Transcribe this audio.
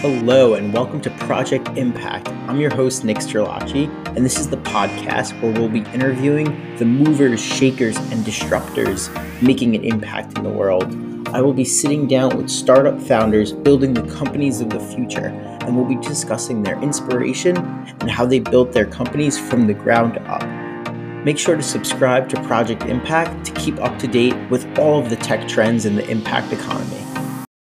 Hello, and welcome to Project Impact. I'm your host, Nick Sterlacci, and this is the podcast where we'll be interviewing the movers, shakers, and disruptors making an impact in the world. I will be sitting down with startup founders building the companies of the future, and we'll be discussing their inspiration and how they built their companies from the ground up. Make sure to subscribe to Project Impact to keep up to date with all of the tech trends in the impact economy.